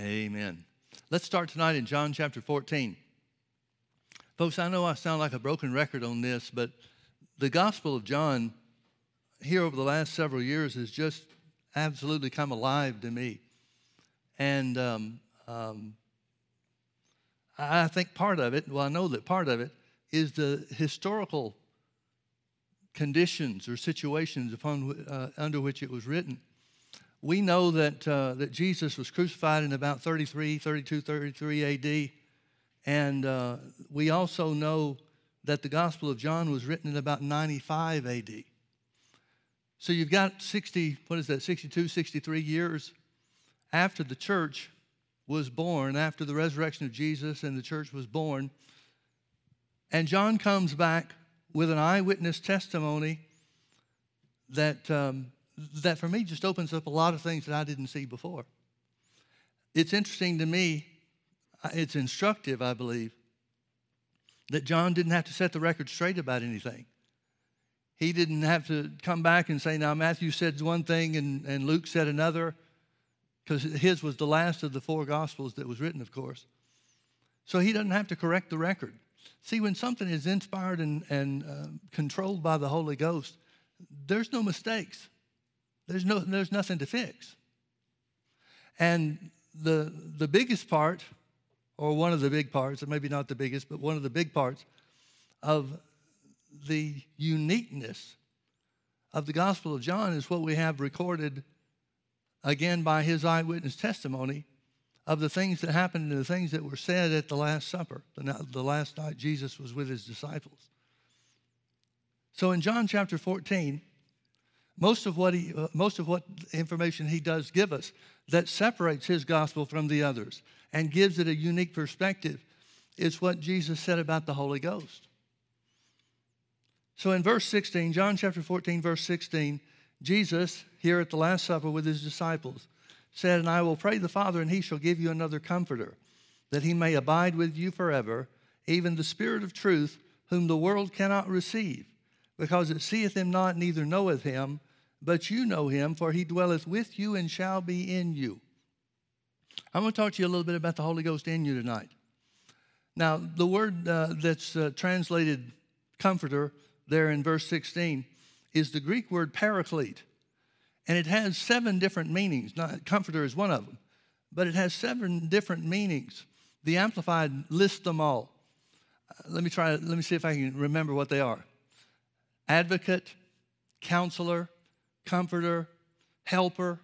Amen. Let's start tonight in John chapter 14. Folks, I know I sound like a broken record on this, but the Gospel of John here over the last several years has just absolutely come alive to me. And um, um, I think part of it, well, I know that part of it is the historical conditions or situations upon, uh, under which it was written. We know that, uh, that Jesus was crucified in about 33, 32, 33 AD. And uh, we also know that the Gospel of John was written in about 95 AD. So you've got 60, what is that, 62, 63 years after the church was born, after the resurrection of Jesus and the church was born. And John comes back with an eyewitness testimony that, um, that for me just opens up a lot of things that I didn't see before. It's interesting to me, it's instructive, I believe, that John didn't have to set the record straight about anything. He didn't have to come back and say, now Matthew said one thing and, and Luke said another, because his was the last of the four gospels that was written, of course. So he doesn't have to correct the record. See, when something is inspired and, and uh, controlled by the Holy Ghost, there's no mistakes. There's, no, there's nothing to fix. And the, the biggest part, or one of the big parts, or maybe not the biggest, but one of the big parts of the uniqueness of the Gospel of John is what we have recorded again by his eyewitness testimony of the things that happened and the things that were said at the Last Supper, the, the last night Jesus was with his disciples. So in John chapter 14, most of what he, uh, most of what information he does give us that separates his gospel from the others and gives it a unique perspective is what Jesus said about the Holy Ghost. So in verse 16, John chapter 14, verse 16, Jesus, here at the Last Supper with his disciples, said, And I will pray the Father, and he shall give you another comforter, that he may abide with you forever, even the Spirit of truth, whom the world cannot receive, because it seeth him not, neither knoweth him, but you know him, for he dwelleth with you and shall be in you. I'm going to talk to you a little bit about the Holy Ghost in you tonight. Now, the word uh, that's uh, translated comforter there in verse 16 is the Greek word paraclete. And it has seven different meanings. Not, comforter is one of them, but it has seven different meanings. The Amplified lists them all. Uh, let me try, let me see if I can remember what they are advocate, counselor, comforter, helper,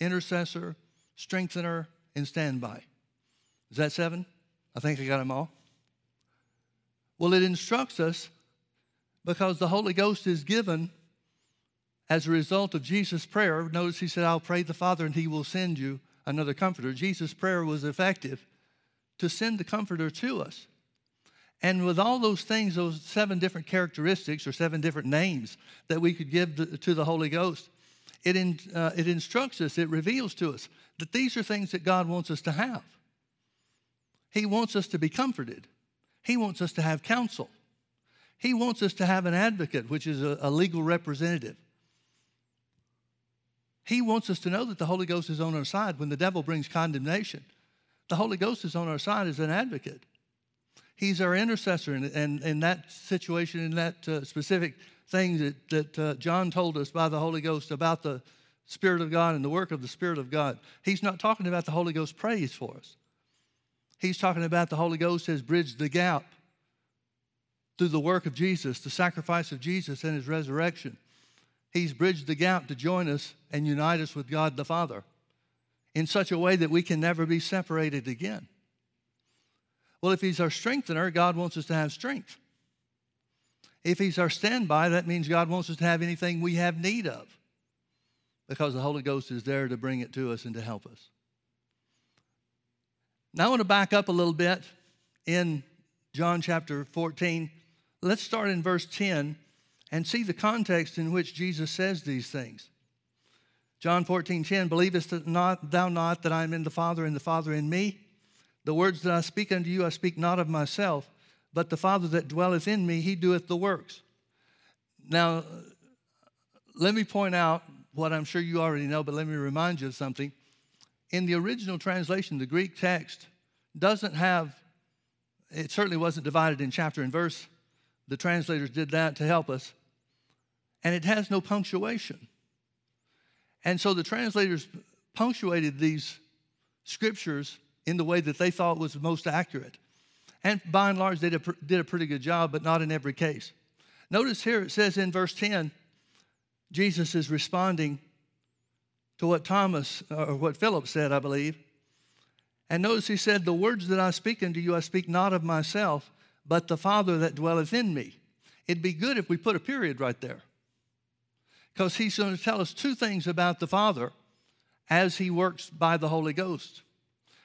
intercessor, strengthener, and standby. Is that seven? I think I got them all. Well, it instructs us because the Holy Ghost is given as a result of Jesus' prayer, notice he said, I'll pray the Father and he will send you another comforter. Jesus' prayer was effective to send the comforter to us. And with all those things, those seven different characteristics or seven different names that we could give to the Holy Ghost, it, in, uh, it instructs us, it reveals to us that these are things that God wants us to have. He wants us to be comforted, He wants us to have counsel, He wants us to have an advocate, which is a, a legal representative. He wants us to know that the Holy Ghost is on our side when the devil brings condemnation. The Holy Ghost is on our side as an advocate. He's our intercessor in, in, in that situation, in that uh, specific thing that, that uh, John told us by the Holy Ghost about the Spirit of God and the work of the Spirit of God. He's not talking about the Holy Ghost praise for us. He's talking about the Holy Ghost has bridged the gap through the work of Jesus, the sacrifice of Jesus and his resurrection. He's bridged the gap to join us and unite us with God the Father in such a way that we can never be separated again. Well, if He's our strengthener, God wants us to have strength. If He's our standby, that means God wants us to have anything we have need of because the Holy Ghost is there to bring it to us and to help us. Now, I want to back up a little bit in John chapter 14. Let's start in verse 10 and see the context in which Jesus says these things. John 14, 10, believest thou not that I am in the Father and the Father in me? The words that I speak unto you, I speak not of myself, but the Father that dwelleth in me, he doeth the works. Now, let me point out what I'm sure you already know, but let me remind you of something. in the original translation, the Greek text doesn't have, it certainly wasn't divided in chapter and verse. The translators did that to help us. And it has no punctuation. And so the translators punctuated these scriptures in the way that they thought was most accurate. And by and large, they did a, did a pretty good job, but not in every case. Notice here it says in verse 10, Jesus is responding to what Thomas, uh, or what Philip said, I believe. And notice he said, The words that I speak unto you, I speak not of myself, but the Father that dwelleth in me. It'd be good if we put a period right there. Because he's going to tell us two things about the Father as he works by the Holy Ghost.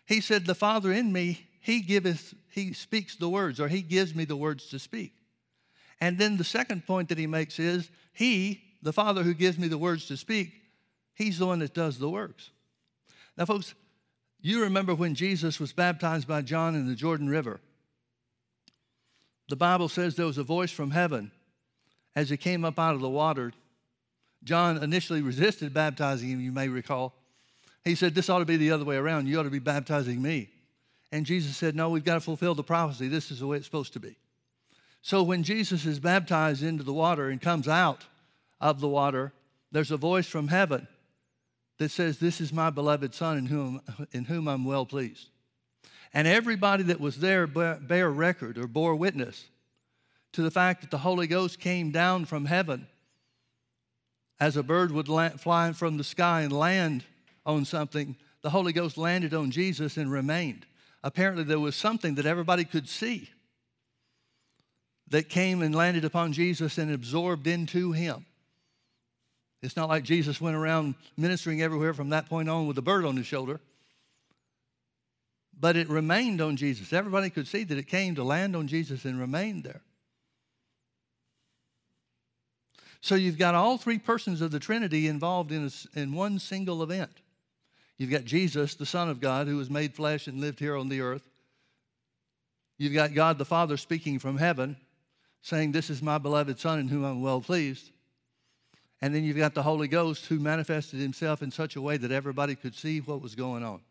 He said, The Father in me, he giveth, he speaks the words, or he gives me the words to speak. And then the second point that he makes is, He, the Father who gives me the words to speak, He's the one that does the works. Now, folks, you remember when Jesus was baptized by John in the Jordan River. The Bible says there was a voice from heaven as he came up out of the water. John initially resisted baptizing him, you may recall. He said, This ought to be the other way around. You ought to be baptizing me. And Jesus said, No, we've got to fulfill the prophecy. This is the way it's supposed to be. So when Jesus is baptized into the water and comes out of the water, there's a voice from heaven that says, This is my beloved Son in whom, in whom I'm well pleased. And everybody that was there bear record or bore witness to the fact that the Holy Ghost came down from heaven as a bird would fly from the sky and land on something. The Holy Ghost landed on Jesus and remained. Apparently, there was something that everybody could see that came and landed upon Jesus and absorbed into him. It's not like Jesus went around ministering everywhere from that point on with a bird on his shoulder. But it remained on Jesus. Everybody could see that it came to land on Jesus and remained there. So you've got all three persons of the Trinity involved in, a, in one single event. You've got Jesus, the Son of God, who was made flesh and lived here on the earth. You've got God the Father speaking from heaven, saying, This is my beloved Son in whom I'm well pleased. And then you've got the Holy Ghost who manifested himself in such a way that everybody could see what was going on.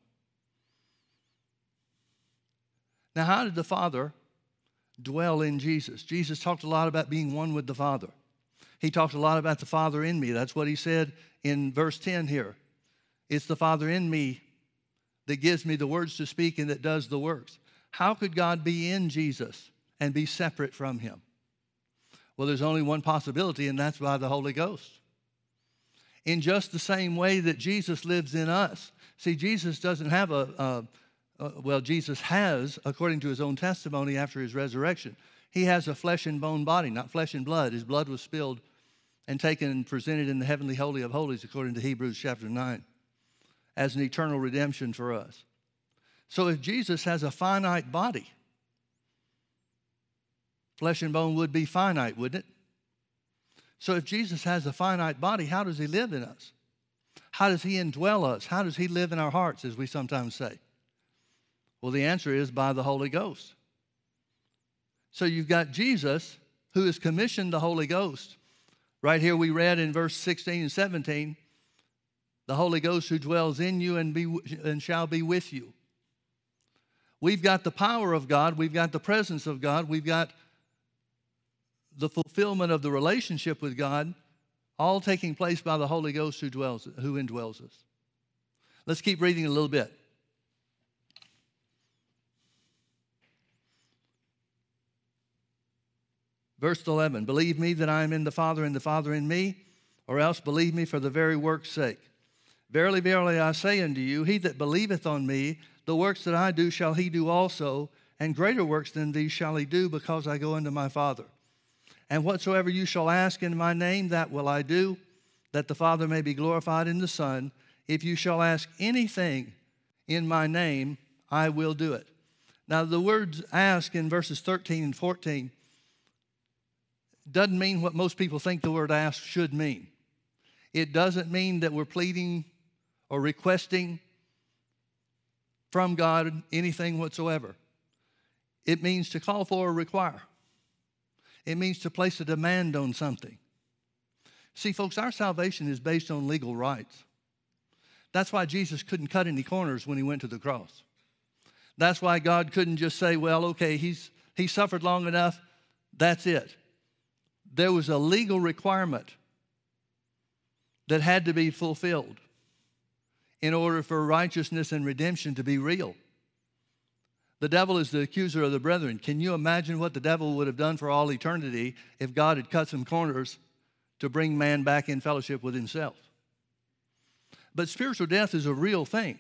Now, how did the Father dwell in Jesus? Jesus talked a lot about being one with the Father. He talked a lot about the Father in me. That's what he said in verse 10 here. It's the Father in me that gives me the words to speak and that does the works. How could God be in Jesus and be separate from him? Well, there's only one possibility, and that's by the Holy Ghost in just the same way that Jesus lives in us. See, Jesus doesn't have a, a, a, well, Jesus has, according to his own testimony after his resurrection, he has a flesh and bone body, not flesh and blood. His blood was spilled and taken and presented in the heavenly holy of holies, according to Hebrews chapter 9, as an eternal redemption for us. So if Jesus has a finite body, flesh and bone would be finite, wouldn't it? So if Jesus has a finite body, how does he live in us? How does he indwell us? How does he live in our hearts, as we sometimes say? Well, the answer is by the Holy Ghost. So you've got Jesus who has commissioned the Holy Ghost. Right here we read in verse 16 and 17, the Holy Ghost who dwells in you and, be, and shall be with you. We've got the power of God, we've got the presence of God, we've got the fulfillment of the relationship with God, all taking place by the Holy Ghost who dwells, who indwells us. Let's keep reading a little bit. Verse 11 Believe me that I am in the Father and the Father in me, or else believe me for the very work's sake. Verily, verily, I say unto you, he that believeth on me, the works that I do shall he do also, and greater works than these shall he do, because I go unto my Father. And whatsoever you shall ask in my name, that will I do, that the Father may be glorified in the Son. If you shall ask anything in my name, I will do it. Now, the words ask in verses 13 and 14 doesn't mean what most people think the word ask should mean. It doesn't mean that we're pleading or requesting from God anything whatsoever. It means to call for or require. It means to place a demand on something. See, folks, our salvation is based on legal rights. That's why Jesus couldn't cut any corners when he went to the cross. That's why God couldn't just say, well, okay, he's, he suffered long enough, that's it. There was a legal requirement that had to be fulfilled in order for righteousness and redemption to be real. The devil is the accuser of the brethren. Can you imagine what the devil would have done for all eternity if God had cut some corners to bring man back in fellowship with himself? But spiritual death is a real thing.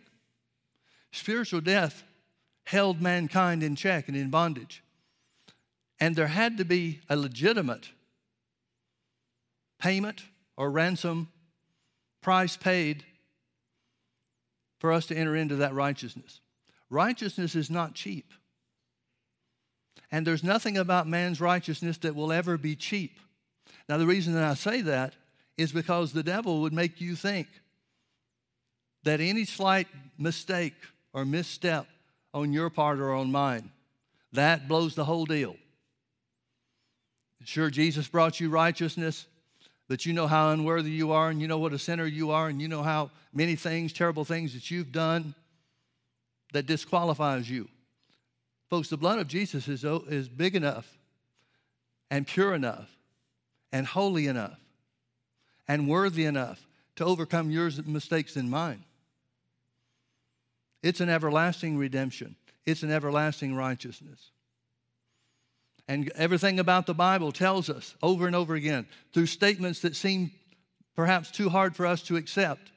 Spiritual death held mankind in check and in bondage. And there had to be a legitimate payment or ransom price paid for us to enter into that righteousness. Righteousness is not cheap. And there's nothing about man's righteousness that will ever be cheap. Now, the reason that I say that is because the devil would make you think that any slight mistake or misstep on your part or on mine, that blows the whole deal. Sure, Jesus brought you righteousness, but you know how unworthy you are, and you know what a sinner you are, and you know how many things, terrible things that you've done that disqualifies you. Folks, the blood of Jesus is, is big enough and pure enough and holy enough and worthy enough to overcome your mistakes and mine. It's an everlasting redemption, it's an everlasting righteousness. And everything about the Bible tells us over and over again through statements that seem perhaps too hard for us to accept.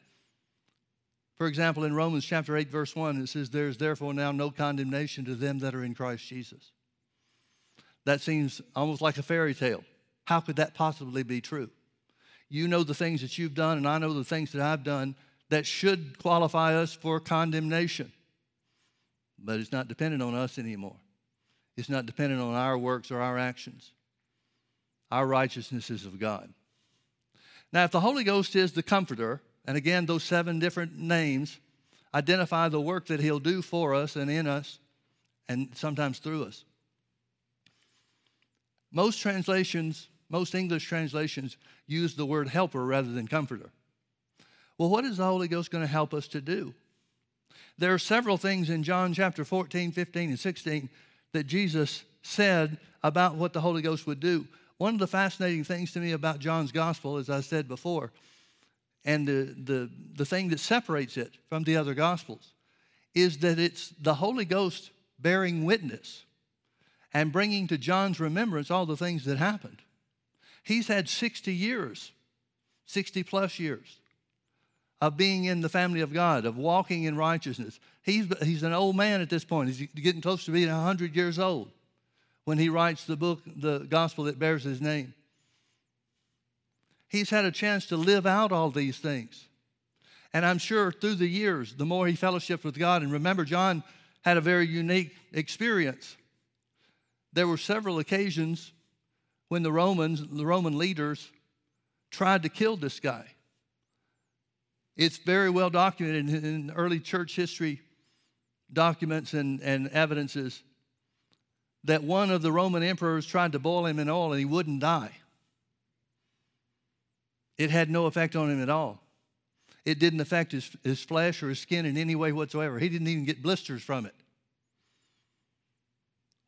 For example, in Romans chapter 8, verse 1, it says, There is therefore now no condemnation to them that are in Christ Jesus. That seems almost like a fairy tale. How could that possibly be true? You know the things that you've done, and I know the things that I've done, that should qualify us for condemnation. But it's not dependent on us anymore. It's not dependent on our works or our actions. Our righteousness is of God. Now, if the Holy Ghost is the comforter, and again, those seven different names identify the work that He'll do for us and in us, and sometimes through us. Most translations, most English translations, use the word helper rather than comforter. Well, what is the Holy Ghost going to help us to do? There are several things in John chapter 14, 15, and 16 that Jesus said about what the Holy Ghost would do. One of the fascinating things to me about John's gospel, as I said before, and the, the, the thing that separates it from the other gospels, is that it's the Holy Ghost bearing witness and bringing to John's remembrance all the things that happened. He's had 60 years, 60 plus years of being in the family of God, of walking in righteousness. He's, he's an old man at this point. He's getting close to being 100 years old when he writes the book, the gospel that bears his name. He's had a chance to live out all these things. And I'm sure through the years, the more he fellowshiped with God, and remember, John had a very unique experience. There were several occasions when the Romans, the Roman leaders, tried to kill this guy. It's very well documented in early church history documents and, and evidences that one of the Roman emperors tried to boil him in oil and he wouldn't die. It had no effect on him at all. It didn't affect his, his flesh or his skin in any way whatsoever. He didn't even get blisters from it.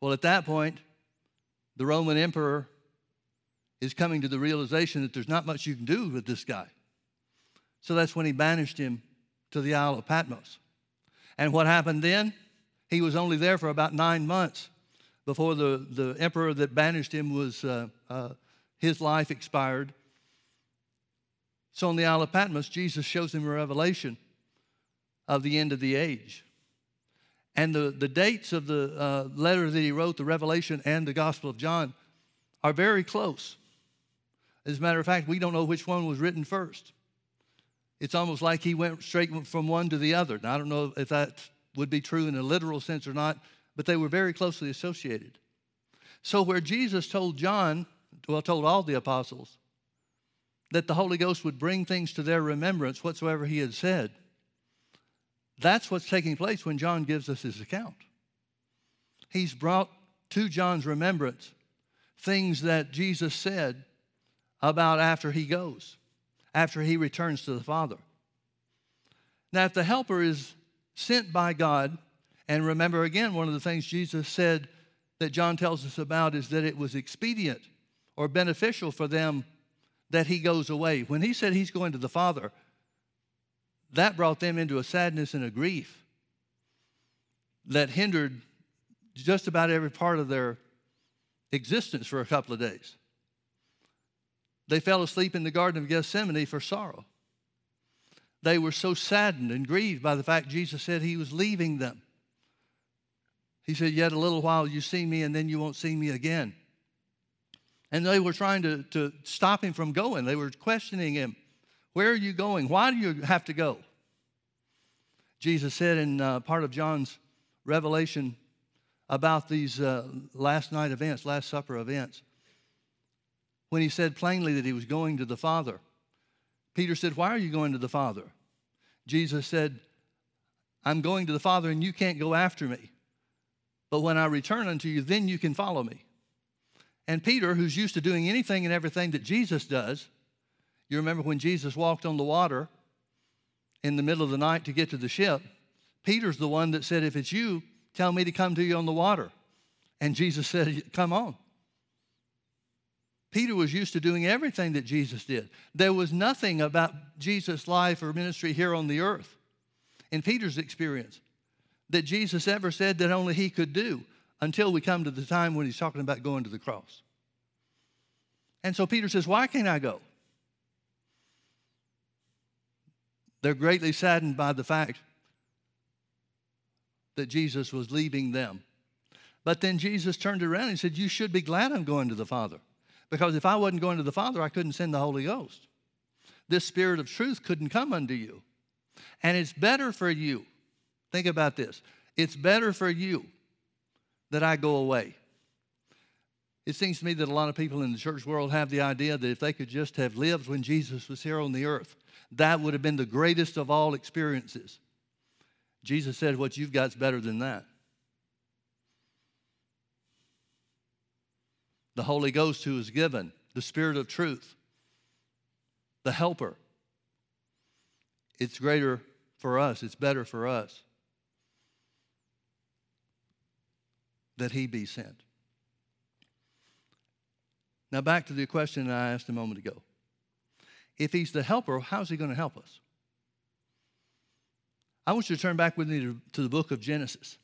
Well, at that point, the Roman emperor is coming to the realization that there's not much you can do with this guy. So that's when he banished him to the Isle of Patmos. And what happened then? He was only there for about nine months before the, the emperor that banished him was, uh, uh, his life expired. So on the Isle of Patmos, Jesus shows him a revelation of the end of the age. And the, the dates of the uh, letter that he wrote, the Revelation and the Gospel of John, are very close. As a matter of fact, we don't know which one was written first. It's almost like he went straight from one to the other. Now, I don't know if that would be true in a literal sense or not, but they were very closely associated. So, where Jesus told John, well, told all the apostles, that the Holy Ghost would bring things to their remembrance whatsoever he had said, that's what's taking place when John gives us his account. He's brought to John's remembrance things that Jesus said about after he goes after he returns to the Father. Now, if the helper is sent by God, and remember again, one of the things Jesus said that John tells us about is that it was expedient or beneficial for them that he goes away. When he said he's going to the Father, that brought them into a sadness and a grief that hindered just about every part of their existence for a couple of days. They fell asleep in the Garden of Gethsemane for sorrow. They were so saddened and grieved by the fact Jesus said he was leaving them. He said, Yet a little while you see me, and then you won't see me again. And they were trying to, to stop him from going. They were questioning him Where are you going? Why do you have to go? Jesus said in uh, part of John's revelation about these uh, last night events, Last Supper events, when he said plainly that he was going to the Father. Peter said, Why are you going to the Father? Jesus said, I'm going to the Father and you can't go after me. But when I return unto you, then you can follow me. And Peter, who's used to doing anything and everything that Jesus does, you remember when Jesus walked on the water in the middle of the night to get to the ship, Peter's the one that said, If it's you, tell me to come to you on the water. And Jesus said, Come on. Peter was used to doing everything that Jesus did. There was nothing about Jesus' life or ministry here on the earth, in Peter's experience, that Jesus ever said that only he could do until we come to the time when he's talking about going to the cross. And so Peter says, Why can't I go? They're greatly saddened by the fact that Jesus was leaving them. But then Jesus turned around and said, You should be glad I'm going to the Father. Because if I wasn't going to the Father, I couldn't send the Holy Ghost. This Spirit of truth couldn't come unto you. And it's better for you. Think about this. It's better for you that I go away. It seems to me that a lot of people in the church world have the idea that if they could just have lived when Jesus was here on the earth, that would have been the greatest of all experiences. Jesus said, What you've got is better than that. The Holy Ghost who is given, the Spirit of truth, the Helper. It's greater for us, it's better for us that He be sent. Now, back to the question I asked a moment ago. If He's the Helper, how's He going to help us? I want you to turn back with me to, to the book of Genesis,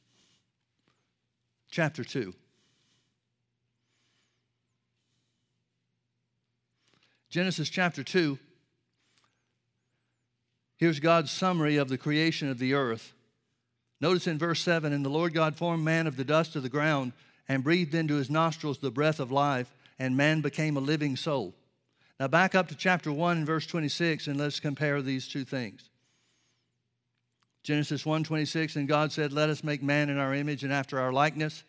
chapter 2. Genesis chapter 2. Here's God's summary of the creation of the earth. Notice in verse 7 And the Lord God formed man of the dust of the ground and breathed into his nostrils the breath of life, and man became a living soul. Now, back up to chapter 1 and verse 26, and let's compare these two things. Genesis 1:26 and God said, "Let us make man in our image and after our likeness,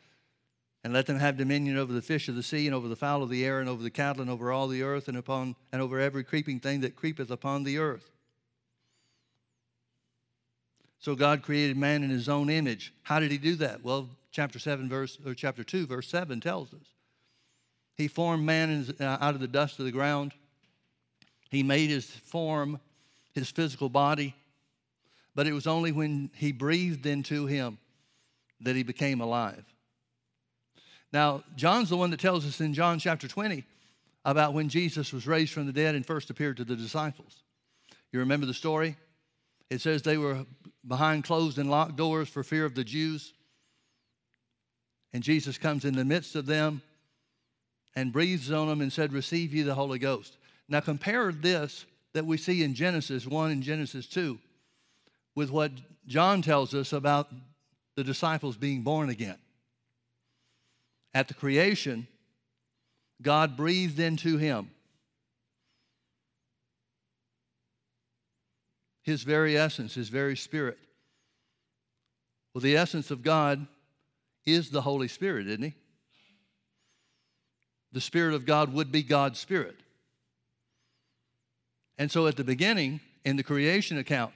and let them have dominion over the fish of the sea and over the fowl of the air and over the cattle and over all the earth and upon and over every creeping thing that creepeth upon the earth. So God created man in his own image. How did he do that? Well, chapter 7 verse or chapter 2 verse 7 tells us. He formed man uh, out of the dust of the ground. He made his form, his physical body, but it was only when he breathed into him that he became alive. Now, John's the one that tells us in John chapter 20 about when Jesus was raised from the dead and first appeared to the disciples. You remember the story? It says they were behind closed and locked doors for fear of the Jews. And Jesus comes in the midst of them and breathes on them and said, Receive ye the Holy Ghost. Now, compare this that we see in Genesis 1 and Genesis 2 with what John tells us about the disciples being born again. At the creation, God breathed into him his very essence, his very spirit. Well, the essence of God is the Holy Spirit, isn't he? The Spirit of God would be God's Spirit. And so at the beginning, in the creation account,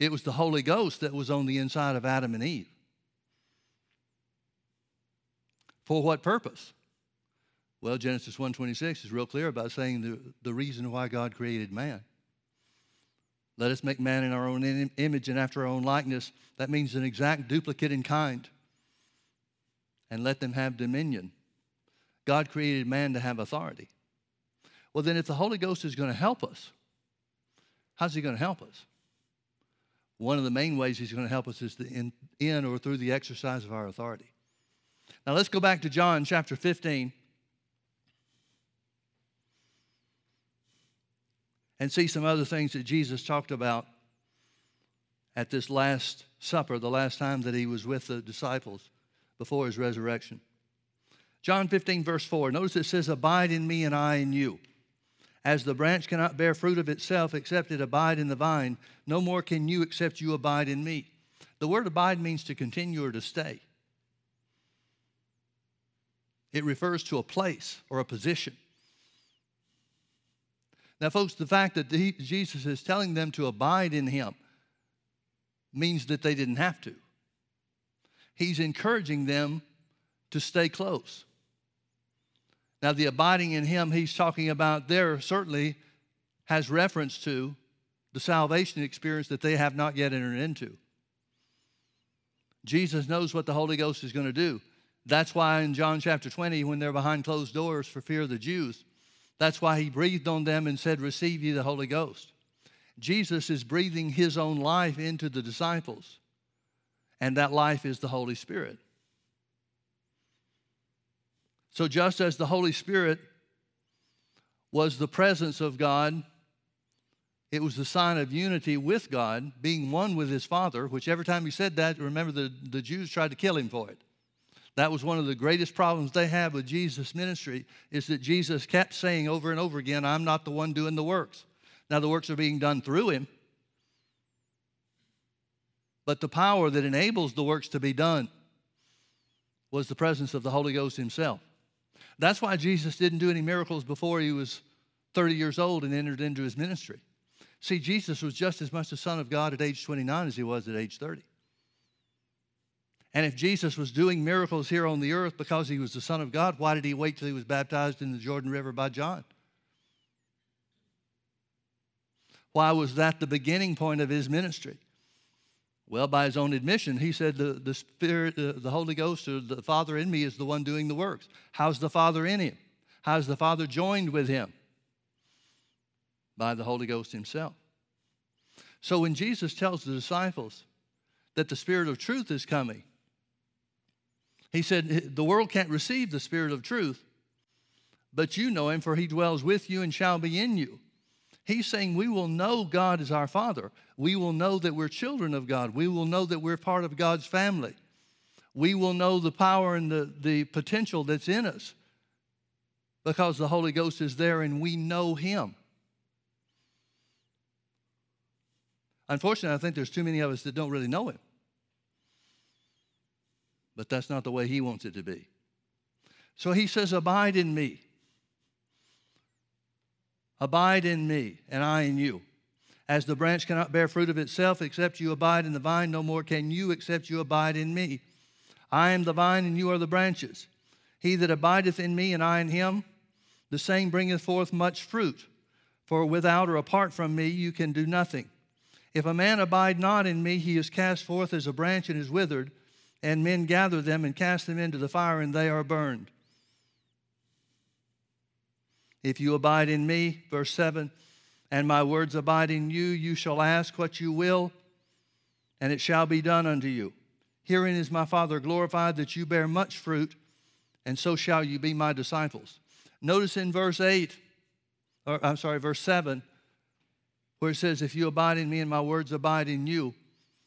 it was the Holy Ghost that was on the inside of Adam and Eve. For what purpose? Well, Genesis 1:26 is real clear about saying the, the reason why God created man. Let us make man in our own im- image and after our own likeness. That means an exact duplicate in kind. And let them have dominion. God created man to have authority. Well, then, if the Holy Ghost is going to help us, how's he going to help us? One of the main ways he's going to help us is in, in or through the exercise of our authority. Now, let's go back to John chapter 15. and see some other things that Jesus talked about at this Last Supper, the last time that he was with the disciples before his resurrection. John 15, verse 4. Notice it says, Abide in me and I in you. As the branch cannot bear fruit of itself except it abide in the vine, no more can you except you abide in me. The word abide means to continue or to stay. It refers to a place or a position. Now, folks, the fact that he, Jesus is telling them to abide in him means that they didn't have to. He's encouraging them to stay close. Now, the abiding in him he's talking about there certainly has reference to the salvation experience that they have not yet entered into. Jesus knows what the Holy Ghost is going to do. That's why in John chapter 20, when they're behind closed doors for fear of the Jews, that's why he breathed on them and said, Receive ye the Holy Ghost. Jesus is breathing his own life into the disciples, and that life is the Holy Spirit. So, just as the Holy Spirit was the presence of God, it was the sign of unity with God, being one with his Father, which every time he said that, remember the, the Jews tried to kill him for it. That was one of the greatest problems they had with Jesus' ministry is that Jesus kept saying over and over again, I'm not the one doing the works. Now the works are being done through him. But the power that enables the works to be done was the presence of the Holy Ghost himself. That's why Jesus didn't do any miracles before he was 30 years old and entered into his ministry. See, Jesus was just as much the Son of God at age 29 as he was at age 30. And if Jesus was doing miracles here on the earth because he was the Son of God, why did he wait till he was baptized in the Jordan River by John? Why was that the beginning point of his ministry? Well, by his own admission, he said the, the Spirit, the Holy Ghost, or the Father in me is the one doing the works. How's the Father in him? How's the Father joined with him? By the Holy Ghost himself. So when Jesus tells the disciples that the Spirit of truth is coming, he said, The world can't receive the Spirit of truth, but you know him, for he dwells with you and shall be in you. He's saying we will know God as our Father. We will know that we're children of God. We will know that we're part of God's family. We will know the power and the, the potential that's in us because the Holy Ghost is there and we know Him. Unfortunately, I think there's too many of us that don't really know Him but that's not the way He wants it to be. So He says, Abide in me. Abide in me, and I in you. As the branch cannot bear fruit of itself except you abide in the vine, no more can you except you abide in me. I am the vine, and you are the branches. He that abideth in me, and I in him, the same bringeth forth much fruit. For without or apart from me, you can do nothing. If a man abide not in me, he is cast forth as a branch and is withered and men gather them and cast them into the fire, and they are burned. If you abide in me, verse 7, and my words abide in you, you shall ask what you will, and it shall be done unto you. Herein is my Father glorified that you bear much fruit, and so shall you be my disciples. Notice in verse 8, or I'm sorry, verse 7, where it says, If you abide in me and my words abide in you,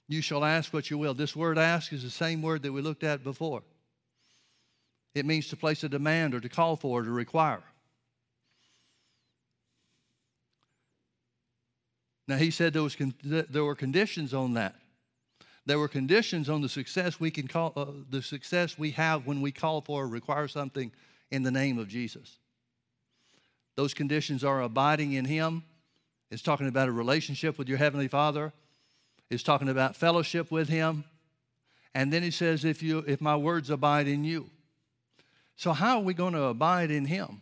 you shall ask what you will. This word ask is the same word that we looked at before. It means to place a demand or to call for or to require. Now, he said there, was there were conditions on that. There were conditions on the success we can call uh, the success we have when we call for or require something in the name of Jesus. Those conditions are abiding in Him. It's talking about a relationship with your Heavenly Father is talking about fellowship with him. And then he says, if, you, if my words abide in you. So, how are we going to abide in him?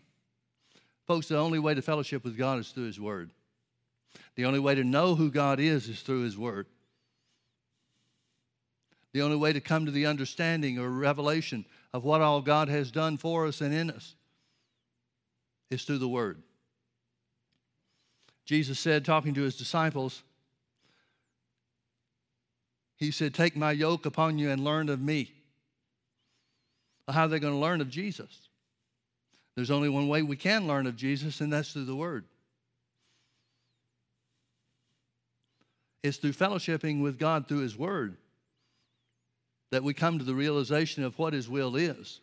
Folks, the only way to fellowship with God is through his word. The only way to know who God is is through His Word. The only way to come to the understanding or revelation of what all God has done for us and in us is through the Word. Jesus said, talking to his disciples, He said, Take my yoke upon you and learn of me. How are they going to learn of Jesus? There's only one way we can learn of Jesus, and that's through the Word. It's through fellowshipping with God through His Word that we come to the realization of what His will is.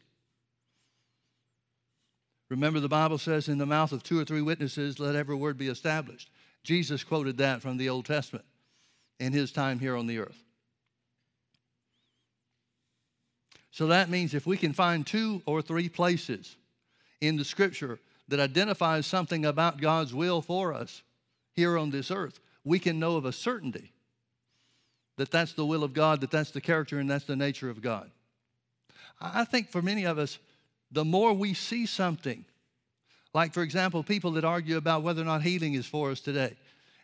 Remember, the Bible says, in the mouth of two or three witnesses, let every word be established. Jesus quoted that from the Old Testament in his time here on the earth. So that means if we can find two or three places in the scripture that identifies something about God's will for us here on this earth, we can know of a certainty that that's the will of God, that that's the character and that's the nature of God. I think for many of us, the more we see something, like for example, people that argue about whether or not healing is for us today.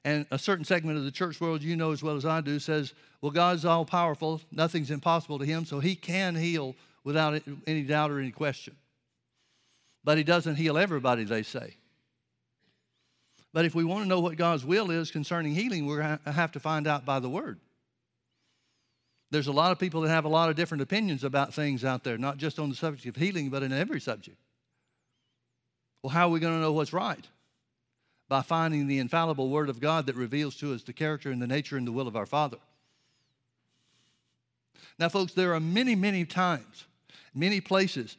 And a certain segment of the church world, you know as well as I do, says, well, God's all powerful, nothing's impossible to him, so he can heal without any doubt or any question. But he doesn't heal everybody, they say. But if we want to know what God's will is concerning healing, we're going to have to find out by the Word. There's a lot of people that have a lot of different opinions about things out there, not just on the subject of healing, but in every subject. Well, how are we going to know what's right? By finding the infallible Word of God that reveals to us the character and the nature and the will of our Father. Now, folks, there are many, many times, many places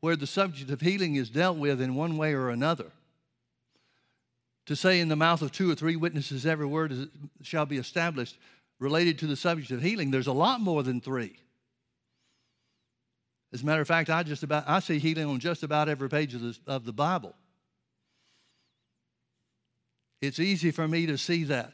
where the subject of healing is dealt with in one way or another. To say in the mouth of two or three witnesses every word is, shall be established related to the subject of healing, there's a lot more than three. As a matter of fact, I just about I see healing on just about every page of of the Bible. It's easy for me to see that.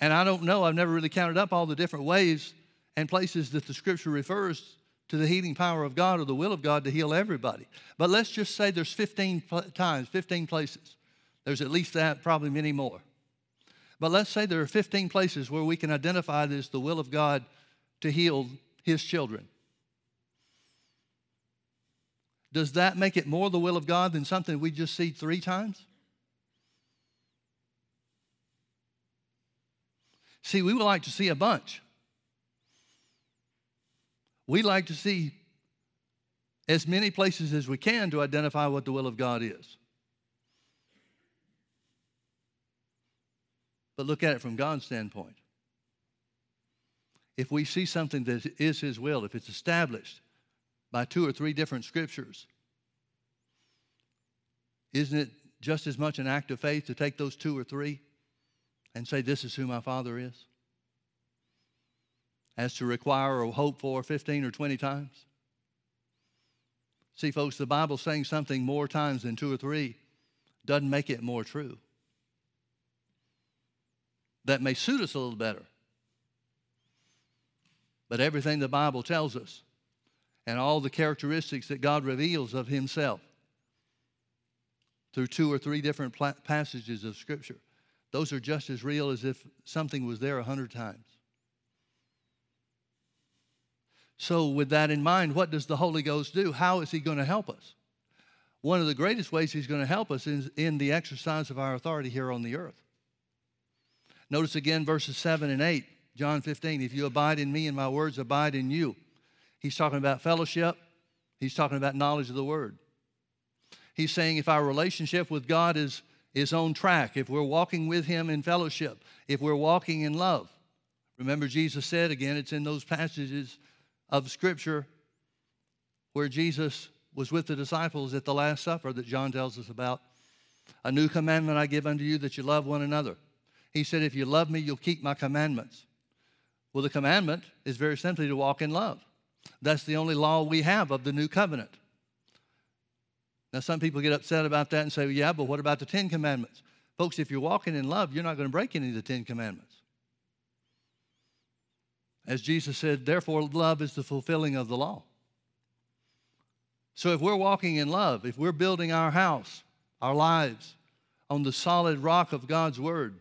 And I don't know, I've never really counted up all the different ways and places that the scripture refers to the healing power of God or the will of God to heal everybody. But let's just say there's 15 times, 15 places. There's at least that, probably many more. But let's say there are 15 places where we can identify this the will of God to heal his children. Does that make it more the will of God than something we just see three times? See, we would like to see a bunch. We like to see as many places as we can to identify what the will of God is. But look at it from God's standpoint. If we see something that is His will, if it's established by two or three different scriptures, isn't it just as much an act of faith to take those two or three and say, This is who my Father is? As to require or hope for 15 or 20 times? See, folks, the Bible's saying something more times than two or three doesn't make it more true that may suit us a little better. But everything the Bible tells us and all the characteristics that God reveals of Himself through two or three different passages of Scripture, those are just as real as if something was there a hundred times. So, with that in mind, what does the Holy Ghost do? How is He going to help us? One of the greatest ways He's going to help us is in the exercise of our authority here on the earth. Notice again verses 7 and 8, John 15. If you abide in me and my words abide in you. He's talking about fellowship, he's talking about knowledge of the word. He's saying if our relationship with God is, is on track, if we're walking with him in fellowship, if we're walking in love. Remember, Jesus said again, it's in those passages of Scripture where Jesus was with the disciples at the Last Supper that John tells us about. A new commandment I give unto you that you love one another. He said, If you love me, you'll keep my commandments. Well, the commandment is very simply to walk in love. That's the only law we have of the new covenant. Now, some people get upset about that and say, well, Yeah, but what about the Ten Commandments? Folks, if you're walking in love, you're not going to break any of the Ten Commandments. As Jesus said, therefore, love is the fulfilling of the law. So if we're walking in love, if we're building our house, our lives, on the solid rock of God's word,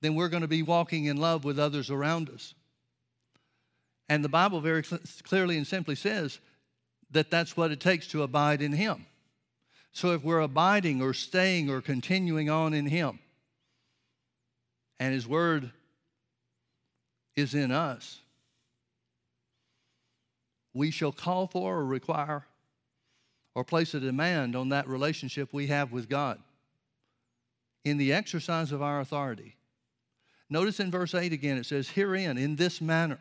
then we're going to be walking in love with others around us. And the Bible very clearly and simply says that that's what it takes to abide in Him. So if we're abiding or staying or continuing on in Him, and His Word is in us, we shall call for or require or place a demand on that relationship we have with God in the exercise of our authority. Notice in verse 8 again, it says, Herein, in this manner,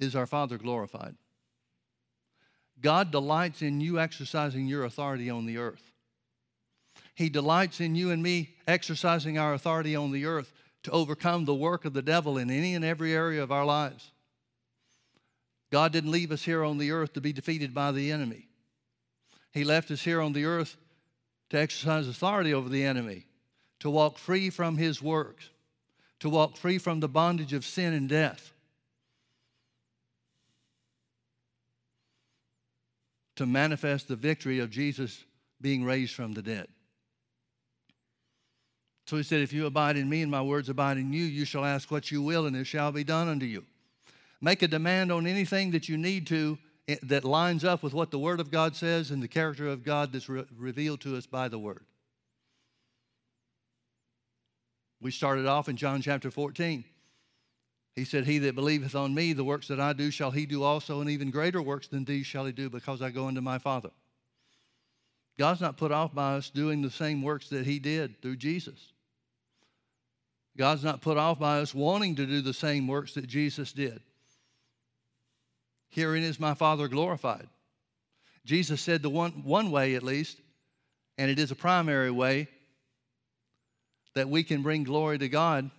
is our Father glorified. God delights in you exercising your authority on the earth. He delights in you and me exercising our authority on the earth to overcome the work of the devil in any and every area of our lives. God didn't leave us here on the earth to be defeated by the enemy. He left us here on the earth to exercise authority over the enemy, to walk free from his works, to walk free from the bondage of sin and death. To manifest the victory of Jesus being raised from the dead. So he said, If you abide in me and my words abide in you, you shall ask what you will, and it shall be done unto you. Make a demand on anything that you need to eh, that lines up with what the Word of God says and the character of God that's re- revealed to us by the Word. We started off in John chapter 14. He said, He that believeth on me, the works that I do shall he do also, and even greater works than these shall he do, because I go unto my Father. God's not put off by us doing the same works that he did through Jesus. God's not put off by us wanting to do the same works that Jesus did. Herein is my Father glorified. Jesus said the one, one way, at least, and it is a primary way that we can bring glory to God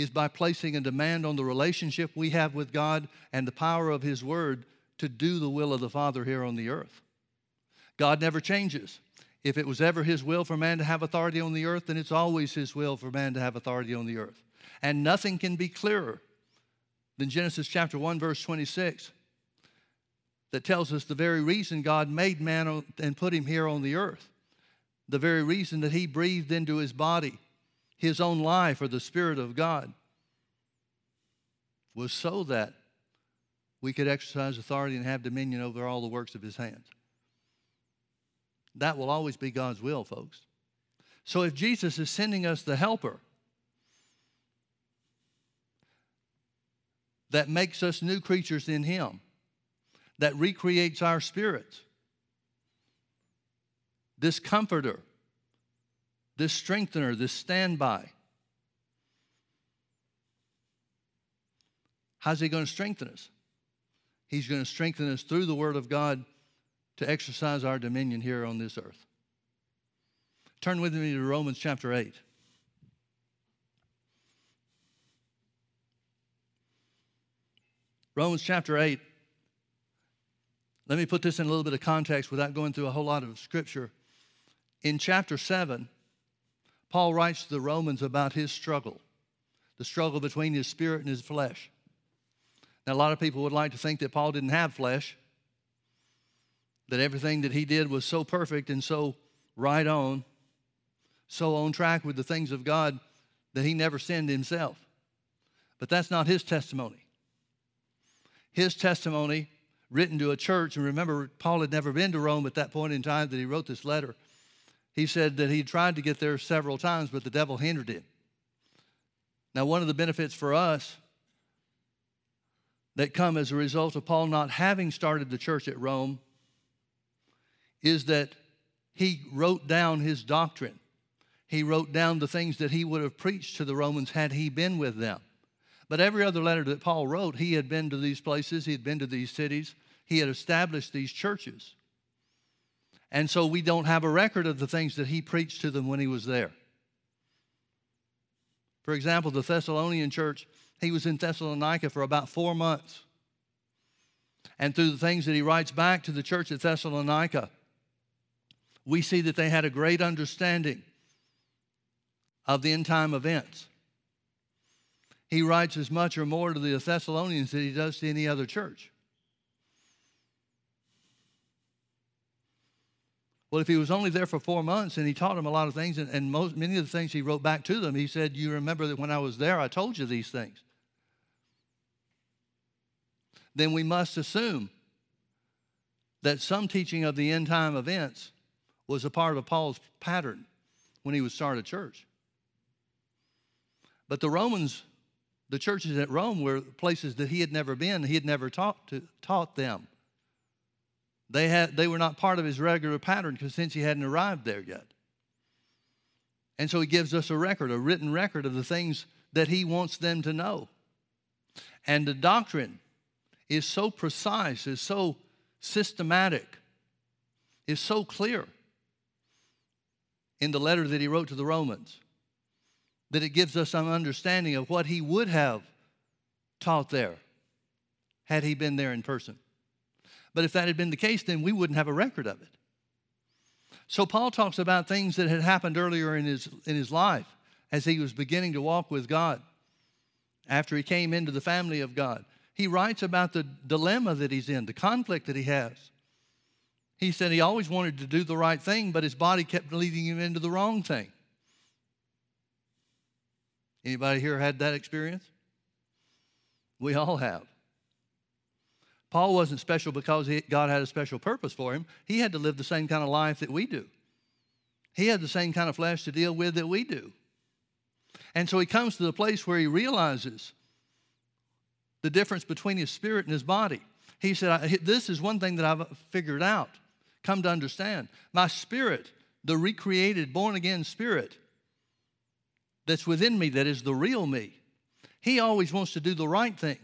is by placing a demand on the relationship we have with God and the power of His Word to do the will of the Father here on the earth. God never changes. If it was ever His will for man to have authority on the earth, then it's always His will for man to have authority on the earth. And nothing can be clearer than Genesis chapter 1, verse 26, that tells us the very reason God made man and put him here on the earth, the very reason that He breathed into his body his own life or the Spirit of God was so that we could exercise authority and have dominion over all the works of his hands. That will always be God's will, folks. So if Jesus is sending us the helper that makes us new creatures in him, that recreates our spirits, this comforter this strengthener, this standby. How's he going to strengthen us? He's going to strengthen us through the Word of God to exercise our dominion here on this earth. Turn with me to Romans chapter 8. Romans chapter 8. Let me put this in a little bit of context without going through a whole lot of scripture. In chapter 7, Paul writes to the Romans about his struggle, the struggle between his spirit and his flesh. Now, a lot of people would like to think that Paul didn't have flesh, that everything that he did was so perfect and so right on, so on track with the things of God that he never sinned himself. But that's not his testimony. His testimony, written to a church, and remember, Paul had never been to Rome at that point in time that he wrote this letter. He said that he tried to get there several times, but the devil hindered him. Now, one of the benefits for us that come as a result of Paul not having started the church at Rome is that he wrote down his doctrine. He wrote down the things that he would have preached to the Romans had he been with them. But every other letter that Paul wrote, he had been to these places, he had been to these cities, he had established these churches. And so we don't have a record of the things that he preached to them when he was there. For example, the Thessalonian church, he was in Thessalonica for about four months. And through the things that he writes back to the church at Thessalonica, we see that they had a great understanding of the end time events. He writes as much or more to the Thessalonians than he does to any other church. Well, if he was only there for four months and he taught them a lot of things, and, and most, many of the things he wrote back to them, he said, You remember that when I was there, I told you these things. Then we must assume that some teaching of the end time events was a part of Paul's pattern when he would start a church. But the Romans, the churches at Rome were places that he had never been, he had never taught, to, taught them. They, had, they were not part of his regular pattern because since he hadn't arrived there yet. And so he gives us a record, a written record of the things that he wants them to know. And the doctrine is so precise, is so systematic, is so clear in the letter that he wrote to the Romans that it gives us some understanding of what he would have taught there had he been there in person. But if that had been the case, then we wouldn't have a record of it. So Paul talks about things that had happened earlier in his, in his life as he was beginning to walk with God, after he came into the family of God. He writes about the dilemma that he's in, the conflict that he has. He said he always wanted to do the right thing, but his body kept leading him into the wrong thing. Anybody here had that experience? We all have. Paul wasn't special because he, God had a special purpose for him. He had to live the same kind of life that we do. He had the same kind of flesh to deal with that we do. And so he comes to the place where he realizes the difference between his spirit and his body. He said, This is one thing that I've figured out, come to understand. My spirit, the recreated, born again spirit that's within me, that is the real me, he always wants to do the right thing.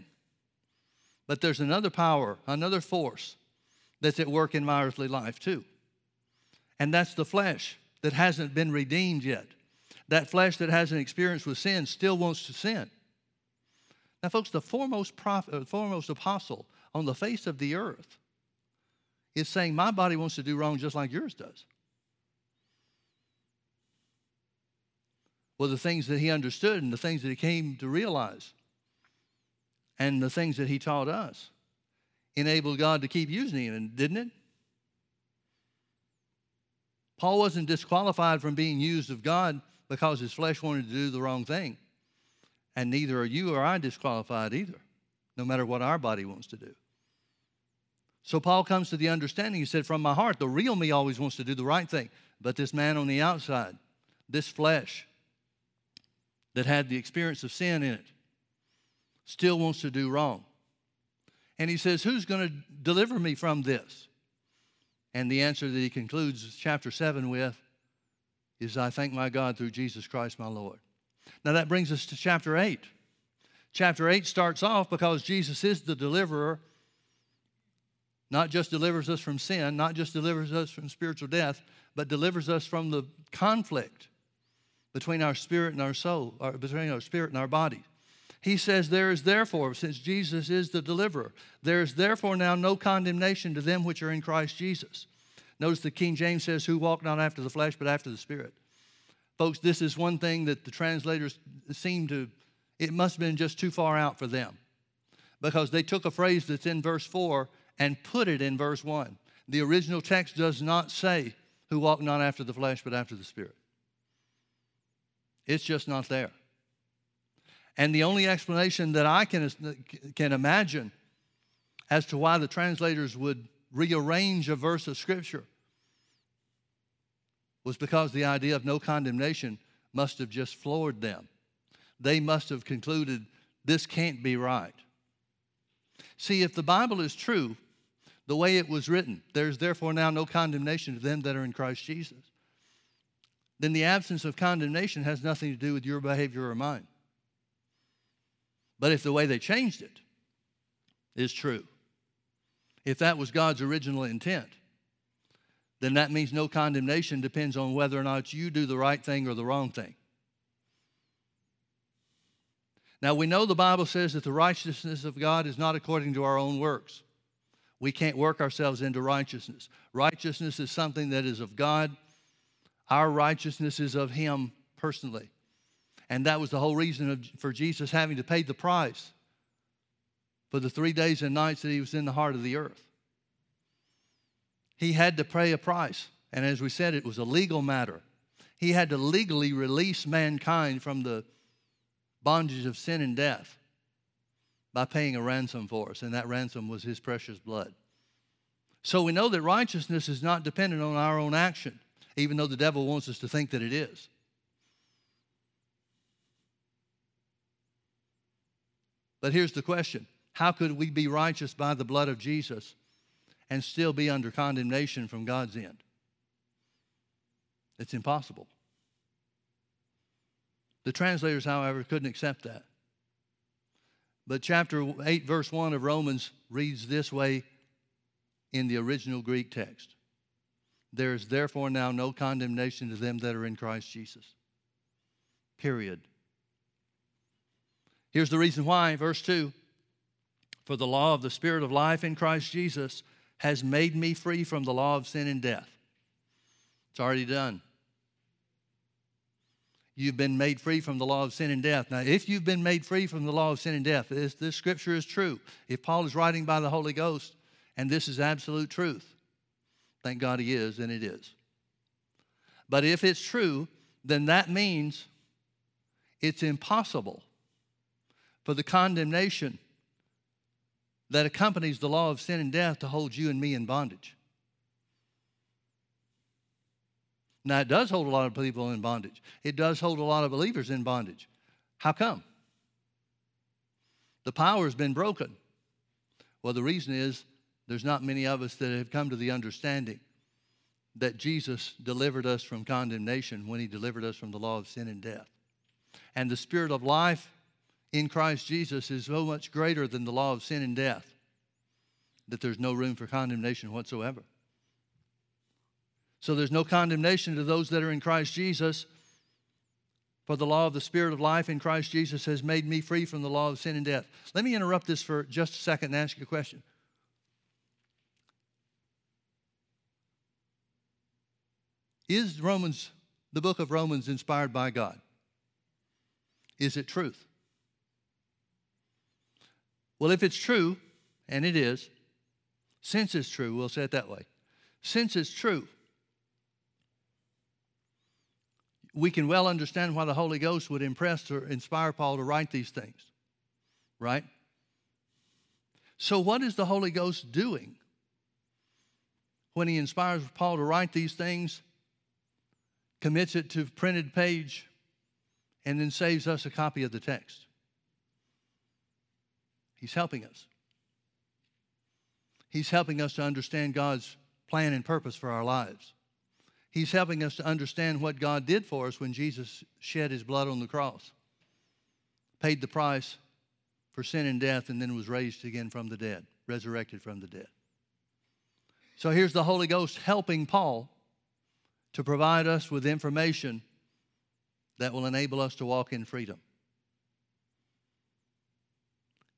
But there's another power, another force that's at work in my earthly life too. And that's the flesh that hasn't been redeemed yet. That flesh that hasn't experienced with sin still wants to sin. Now, folks, the foremost prophet, uh, foremost apostle on the face of the earth is saying, My body wants to do wrong just like yours does. Well, the things that he understood and the things that he came to realize and the things that he taught us enabled God to keep using him, didn't it? Paul wasn't disqualified from being used of God because his flesh wanted to do the wrong thing. And neither are you or I disqualified either, no matter what our body wants to do. So Paul comes to the understanding, he said, From my heart, the real me always wants to do the right thing. But this man on the outside, this flesh that had the experience of sin in it, still wants to do wrong. And he says, Who's going to deliver me from this? And the answer that he concludes chapter 7 with is, I thank my God through Jesus Christ my Lord. Now that brings us to chapter 8. Chapter 8 starts off because Jesus is the deliverer, not just delivers us from sin, not just delivers us from spiritual death, but delivers us from the conflict between our spirit and our soul, or between our spirit and our body. He says, There is therefore, since Jesus is the deliverer, there is therefore now no condemnation to them which are in Christ Jesus. Notice the King James says, Who walk not after the flesh, but after the Spirit. Folks, this is one thing that the translators seem to, it must have been just too far out for them because they took a phrase that's in verse 4 and put it in verse 1. The original text does not say, Who walk not after the flesh, but after the Spirit. It's just not there. And the only explanation that I can, can imagine as to why the translators would rearrange a verse of Scripture was because the idea of no condemnation must have just floored them. They must have concluded this can't be right. See, if the Bible is true, the way it was written, there's therefore now no condemnation to them that are in Christ Jesus, then the absence of condemnation has nothing to do with your behavior or mine. But if the way they changed it is true, if that was God's original intent, then that means no condemnation depends on whether or not you do the right thing or the wrong thing. Now, we know the Bible says that the righteousness of God is not according to our own works. We can't work ourselves into righteousness. Righteousness is something that is of God, our righteousness is of Him personally. And that was the whole reason of, for Jesus having to pay the price for the three days and nights that he was in the heart of the earth. He had to pay a price. And as we said, it was a legal matter. He had to legally release mankind from the bondage of sin and death by paying a ransom for us, and that ransom was his precious blood. So we know that righteousness is not dependent on our own action, even though the devil wants us to think that it is. But here's the question How could we be righteous by the blood of Jesus and still be under condemnation from God's end? It's impossible. The translators, however, couldn't accept that. But chapter 8, verse 1 of Romans reads this way in the original Greek text There is therefore now no condemnation to them that are in Christ Jesus. Period. Here's the reason why, verse 2 For the law of the Spirit of life in Christ Jesus has made me free from the law of sin and death. It's already done. You've been made free from the law of sin and death. Now, if you've been made free from the law of sin and death, this, this scripture is true. If Paul is writing by the Holy Ghost and this is absolute truth, thank God he is, and it is. But if it's true, then that means it's impossible for the condemnation that accompanies the law of sin and death to hold you and me in bondage. Now, it does hold a lot of people in bondage, it does hold a lot of believers in bondage. How come? The power has been broken. Well, the reason is there's not many of us that have come to the understanding that Jesus delivered us from condemnation when he delivered us from the law of sin and death. And the spirit of life in Christ Jesus is so much greater than the law of sin and death that there's no room for condemnation whatsoever. So there's no condemnation to those that are in Christ Jesus. For the law of the Spirit of life in Christ Jesus has made me free from the law of sin and death. Let me interrupt this for just a second and ask you a question. Is Romans, the book of Romans, inspired by God? Is it truth? Well, if it's true, and it is, since it's true, we'll say it that way. Since it's true, we can well understand why the Holy Ghost would impress or inspire Paul to write these things, right? So, what is the Holy Ghost doing when he inspires Paul to write these things, commits it to printed page, and then saves us a copy of the text? He's helping us. He's helping us to understand God's plan and purpose for our lives. He's helping us to understand what God did for us when Jesus shed his blood on the cross, paid the price for sin and death, and then was raised again from the dead, resurrected from the dead. So here's the Holy Ghost helping Paul to provide us with information that will enable us to walk in freedom.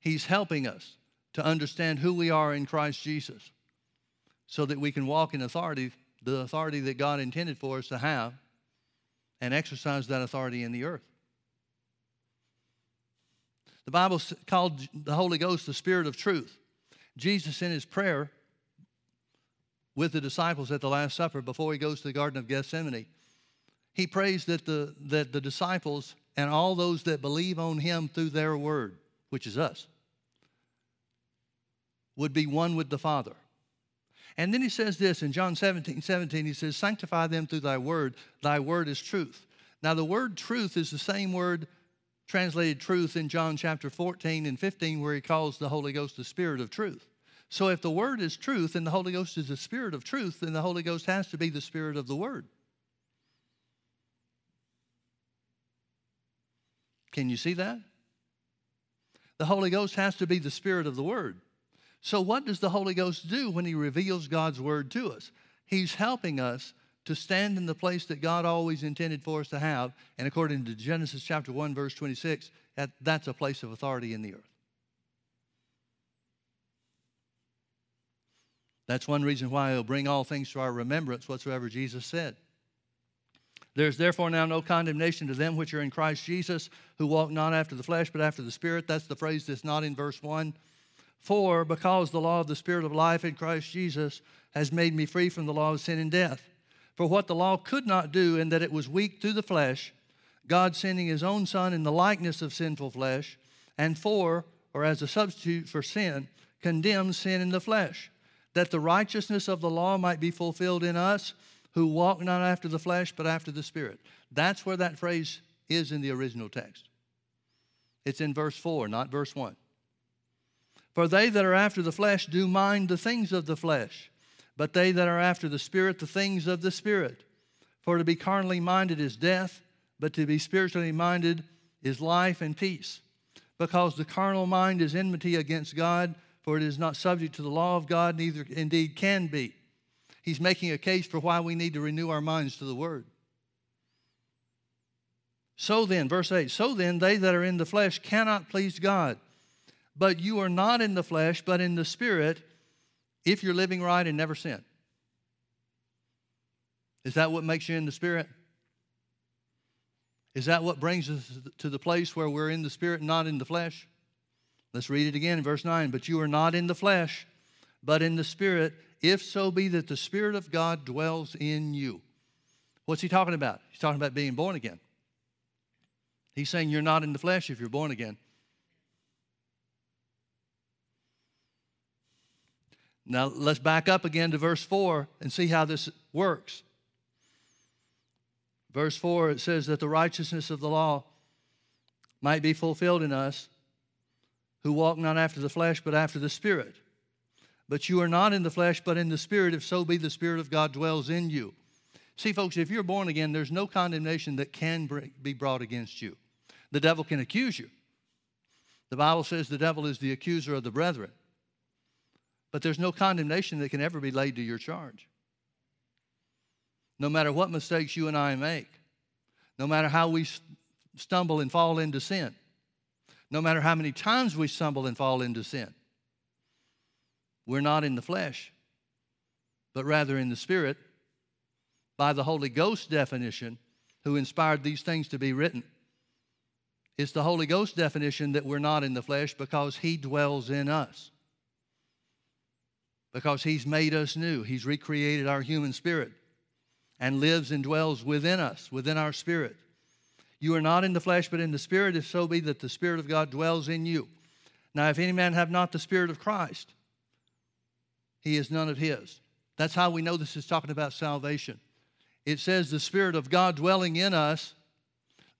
He's helping us to understand who we are in Christ Jesus so that we can walk in authority, the authority that God intended for us to have, and exercise that authority in the earth. The Bible called the Holy Ghost the Spirit of truth. Jesus, in his prayer with the disciples at the Last Supper before he goes to the Garden of Gethsemane, he prays that the, that the disciples and all those that believe on him through their word which is us, would be one with the Father. And then he says this in John 17 17, he says, Sanctify them through thy word. Thy word is truth. Now, the word truth is the same word translated truth in John chapter 14 and 15, where he calls the Holy Ghost the Spirit of truth. So, if the word is truth and the Holy Ghost is the Spirit of truth, then the Holy Ghost has to be the Spirit of the word. Can you see that? The Holy Ghost has to be the Spirit of the Word. So, what does the Holy Ghost do when He reveals God's Word to us? He's helping us to stand in the place that God always intended for us to have. And according to Genesis chapter 1, verse 26, that, that's a place of authority in the earth. That's one reason why He'll bring all things to our remembrance whatsoever Jesus said. There's therefore now no condemnation to them which are in Christ Jesus, who walk not after the flesh, but after the Spirit. That's the phrase that's not in verse 1. For because the law of the Spirit of life in Christ Jesus has made me free from the law of sin and death. For what the law could not do, in that it was weak through the flesh, God sending his own Son in the likeness of sinful flesh, and for, or as a substitute for sin, condemned sin in the flesh, that the righteousness of the law might be fulfilled in us who walk not after the flesh, but after the Spirit. That's where that phrase is in the original text. It's in verse 4, not verse 1. For they that are after the flesh do mind the things of the flesh, but they that are after the Spirit, the things of the Spirit. For to be carnally minded is death, but to be spiritually minded is life and peace. Because the carnal mind is enmity against God, for it is not subject to the law of God, neither indeed can be. He's making a case for why we need to renew our minds to the Word. So then, verse 8, so then they that are in the flesh cannot please God. But you are not in the flesh, but in the Spirit, if you're living right and never sin. Is that what makes you in the Spirit? Is that what brings us to the place where we're in the Spirit and not in the flesh? Let's read it again in verse 9. But you are not in the flesh, but in the Spirit, if so be that the Spirit of God dwells in you. What's he talking about? He's talking about being born again. He's saying you're not in the flesh if you're born again. Now let's back up again to verse 4 and see how this works. Verse 4 it says that the righteousness of the law might be fulfilled in us who walk not after the flesh but after the Spirit. But you are not in the flesh but in the Spirit, if so be the Spirit of God dwells in you. See, folks, if you're born again, there's no condemnation that can be brought against you. The devil can accuse you. The Bible says the devil is the accuser of the brethren. But there's no condemnation that can ever be laid to your charge. No matter what mistakes you and I make, no matter how we stumble and fall into sin, no matter how many times we stumble and fall into sin, we're not in the flesh, but rather in the Spirit by the Holy Ghost definition, who inspired these things to be written. It's the Holy Ghost definition that we're not in the flesh because He dwells in us. Because He's made us new. He's recreated our human spirit and lives and dwells within us, within our spirit. You are not in the flesh, but in the spirit, if so be that the Spirit of God dwells in you. Now, if any man have not the Spirit of Christ, he is none of his. That's how we know this is talking about salvation. It says the Spirit of God dwelling in us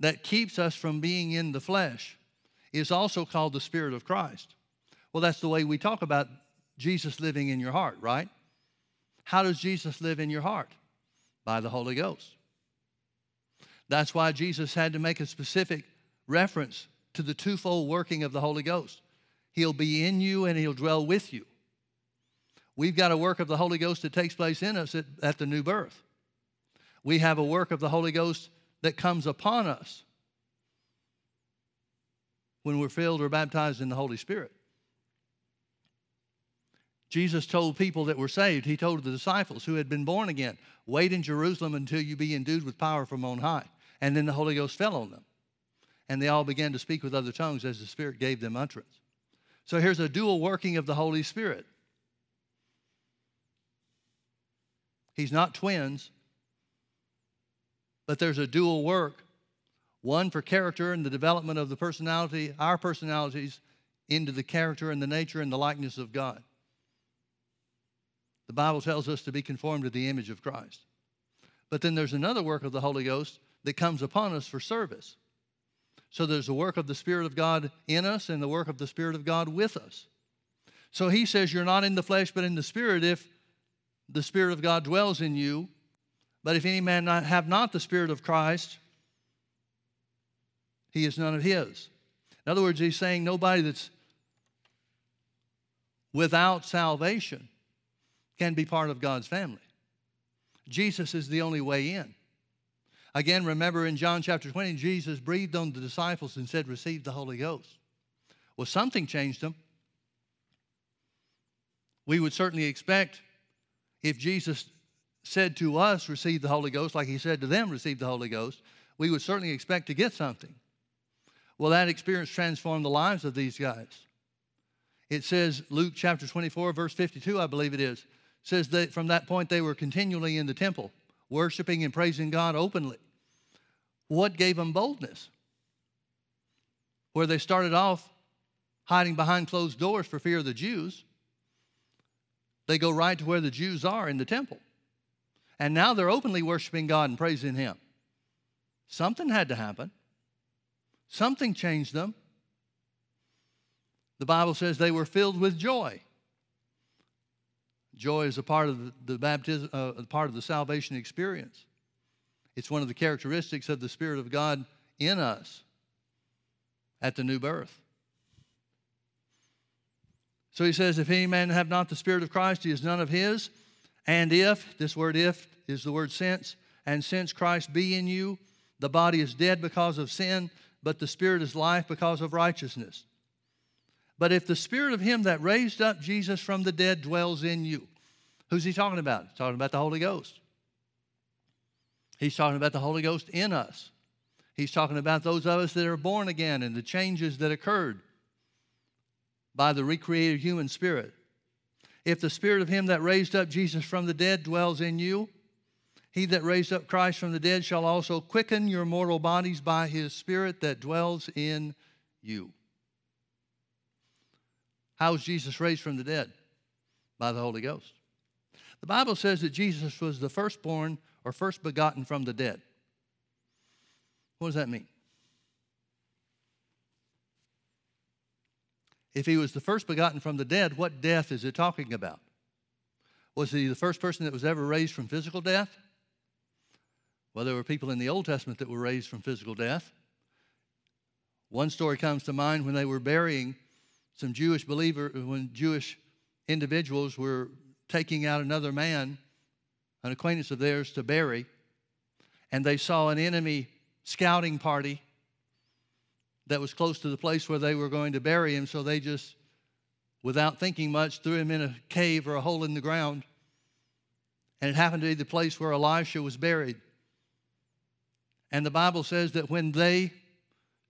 that keeps us from being in the flesh is also called the Spirit of Christ. Well, that's the way we talk about Jesus living in your heart, right? How does Jesus live in your heart? By the Holy Ghost. That's why Jesus had to make a specific reference to the twofold working of the Holy Ghost. He'll be in you and he'll dwell with you. We've got a work of the Holy Ghost that takes place in us at, at the new birth. We have a work of the Holy Ghost that comes upon us when we're filled or baptized in the Holy Spirit. Jesus told people that were saved, he told the disciples who had been born again, wait in Jerusalem until you be endued with power from on high. And then the Holy Ghost fell on them. And they all began to speak with other tongues as the Spirit gave them utterance. So here's a dual working of the Holy Spirit. He's not twins, but there's a dual work one for character and the development of the personality, our personalities, into the character and the nature and the likeness of God. The Bible tells us to be conformed to the image of Christ. But then there's another work of the Holy Ghost that comes upon us for service. So there's the work of the Spirit of God in us and the work of the Spirit of God with us. So he says, You're not in the flesh, but in the Spirit if the Spirit of God dwells in you. But if any man not have not the Spirit of Christ, he is none of his. In other words, he's saying nobody that's without salvation can be part of God's family. Jesus is the only way in. Again, remember in John chapter 20, Jesus breathed on the disciples and said, Receive the Holy Ghost. Well, something changed them. We would certainly expect if Jesus said to us, Receive the Holy Ghost, like he said to them, Receive the Holy Ghost, we would certainly expect to get something. Well, that experience transformed the lives of these guys. It says, Luke chapter 24, verse 52, I believe it is, says that from that point they were continually in the temple, worshiping and praising God openly. What gave them boldness? Where they started off hiding behind closed doors for fear of the Jews, they go right to where the Jews are in the temple. And now they're openly worshiping God and praising Him. Something had to happen, something changed them. The Bible says they were filled with joy. Joy is a part of the baptism, uh, part of the salvation experience. It's one of the characteristics of the Spirit of God in us at the new birth. So he says, If any man have not the Spirit of Christ, he is none of his. And if, this word if is the word since, and since Christ be in you, the body is dead because of sin, but the Spirit is life because of righteousness. But if the Spirit of Him that raised up Jesus from the dead dwells in you, who's He talking about? He's talking about the Holy Ghost. He's talking about the Holy Ghost in us. He's talking about those of us that are born again and the changes that occurred by the recreated human spirit. If the spirit of him that raised up Jesus from the dead dwells in you, he that raised up Christ from the dead shall also quicken your mortal bodies by his spirit that dwells in you. How was Jesus raised from the dead? By the Holy Ghost. The Bible says that Jesus was the firstborn or first begotten from the dead. What does that mean? If he was the first begotten from the dead, what death is it talking about? Was he the first person that was ever raised from physical death? Well, there were people in the Old Testament that were raised from physical death. One story comes to mind when they were burying some Jewish believers, when Jewish individuals were taking out another man, an acquaintance of theirs, to bury, and they saw an enemy scouting party that was close to the place where they were going to bury him, so they just, without thinking much, threw him in a cave or a hole in the ground. And it happened to be the place where Elisha was buried. And the Bible says that when they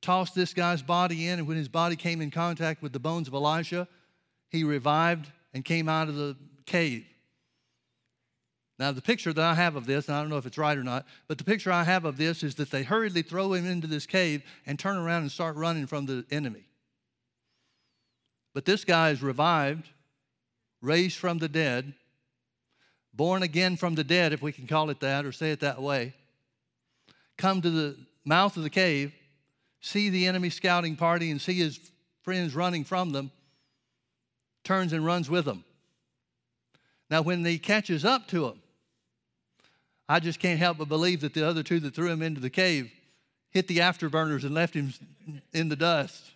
tossed this guy's body in, and when his body came in contact with the bones of Elisha, he revived and came out of the cave. Now, the picture that I have of this, and I don't know if it's right or not, but the picture I have of this is that they hurriedly throw him into this cave and turn around and start running from the enemy. But this guy is revived, raised from the dead, born again from the dead, if we can call it that or say it that way, come to the mouth of the cave, see the enemy scouting party, and see his friends running from them, turns and runs with them. Now, when he catches up to them, I just can't help but believe that the other two that threw him into the cave hit the afterburners and left him in the dust.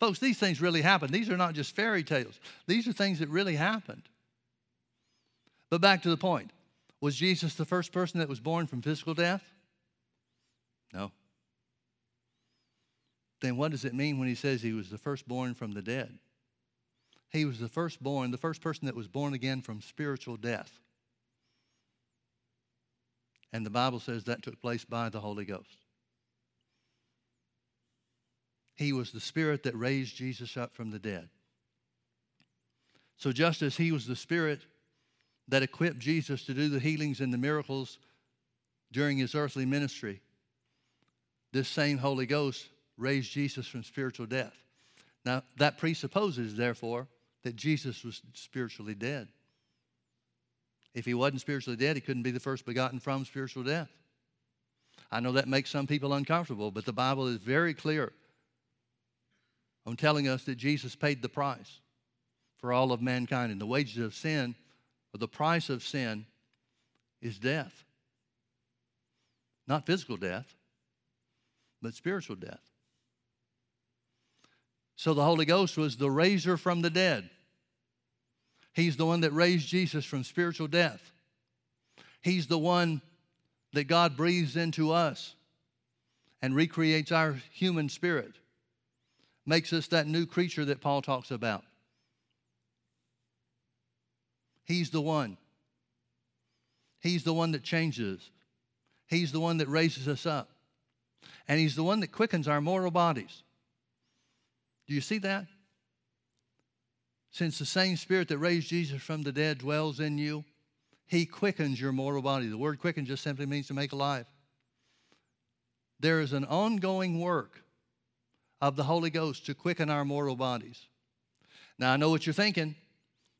Folks, these things really happened. These are not just fairy tales, these are things that really happened. But back to the point was Jesus the first person that was born from physical death? No. Then what does it mean when he says he was the firstborn from the dead? He was the firstborn, the first person that was born again from spiritual death. And the Bible says that took place by the Holy Ghost. He was the spirit that raised Jesus up from the dead. So, just as he was the spirit that equipped Jesus to do the healings and the miracles during his earthly ministry, this same Holy Ghost raised Jesus from spiritual death. Now, that presupposes, therefore, that Jesus was spiritually dead. If he wasn't spiritually dead, he couldn't be the first begotten from spiritual death. I know that makes some people uncomfortable, but the Bible is very clear on telling us that Jesus paid the price for all of mankind. And the wages of sin, or the price of sin, is death. Not physical death, but spiritual death. So the Holy Ghost was the raiser from the dead. He's the one that raised Jesus from spiritual death. He's the one that God breathes into us and recreates our human spirit, makes us that new creature that Paul talks about. He's the one. He's the one that changes. He's the one that raises us up. And He's the one that quickens our mortal bodies. Do you see that? Since the same Spirit that raised Jesus from the dead dwells in you, He quickens your mortal body. The word quicken just simply means to make alive. There is an ongoing work of the Holy Ghost to quicken our mortal bodies. Now, I know what you're thinking.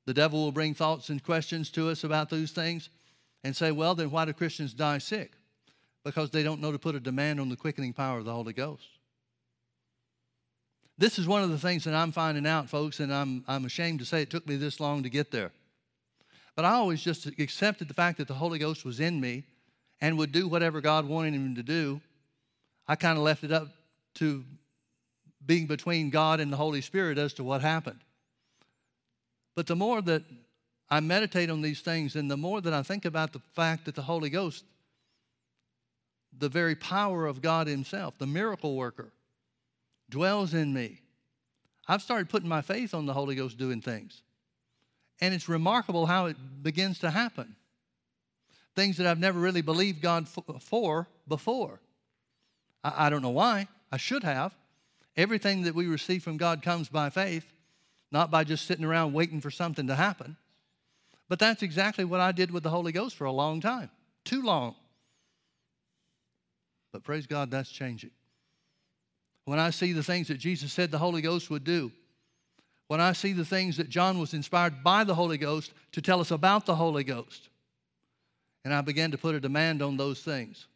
The devil will bring thoughts and questions to us about those things and say, well, then why do Christians die sick? Because they don't know to put a demand on the quickening power of the Holy Ghost. This is one of the things that I'm finding out, folks, and I'm, I'm ashamed to say it took me this long to get there. But I always just accepted the fact that the Holy Ghost was in me and would do whatever God wanted him to do. I kind of left it up to being between God and the Holy Spirit as to what happened. But the more that I meditate on these things and the more that I think about the fact that the Holy Ghost, the very power of God Himself, the miracle worker, dwells in me, I've started putting my faith on the Holy Ghost doing things. And it's remarkable how it begins to happen. Things that I've never really believed God for before. I, don't know why. I should have. Everything that we receive from God comes by faith, not by just sitting around waiting for something to happen. But that's exactly what I did with the Holy Ghost for a long time. Too long. But praise God, that's changing. When I see the things that Jesus said the Holy Ghost would do, when I see the things that John was inspired by the Holy Ghost to tell us about the Holy Ghost, and I began to put a demand on those things.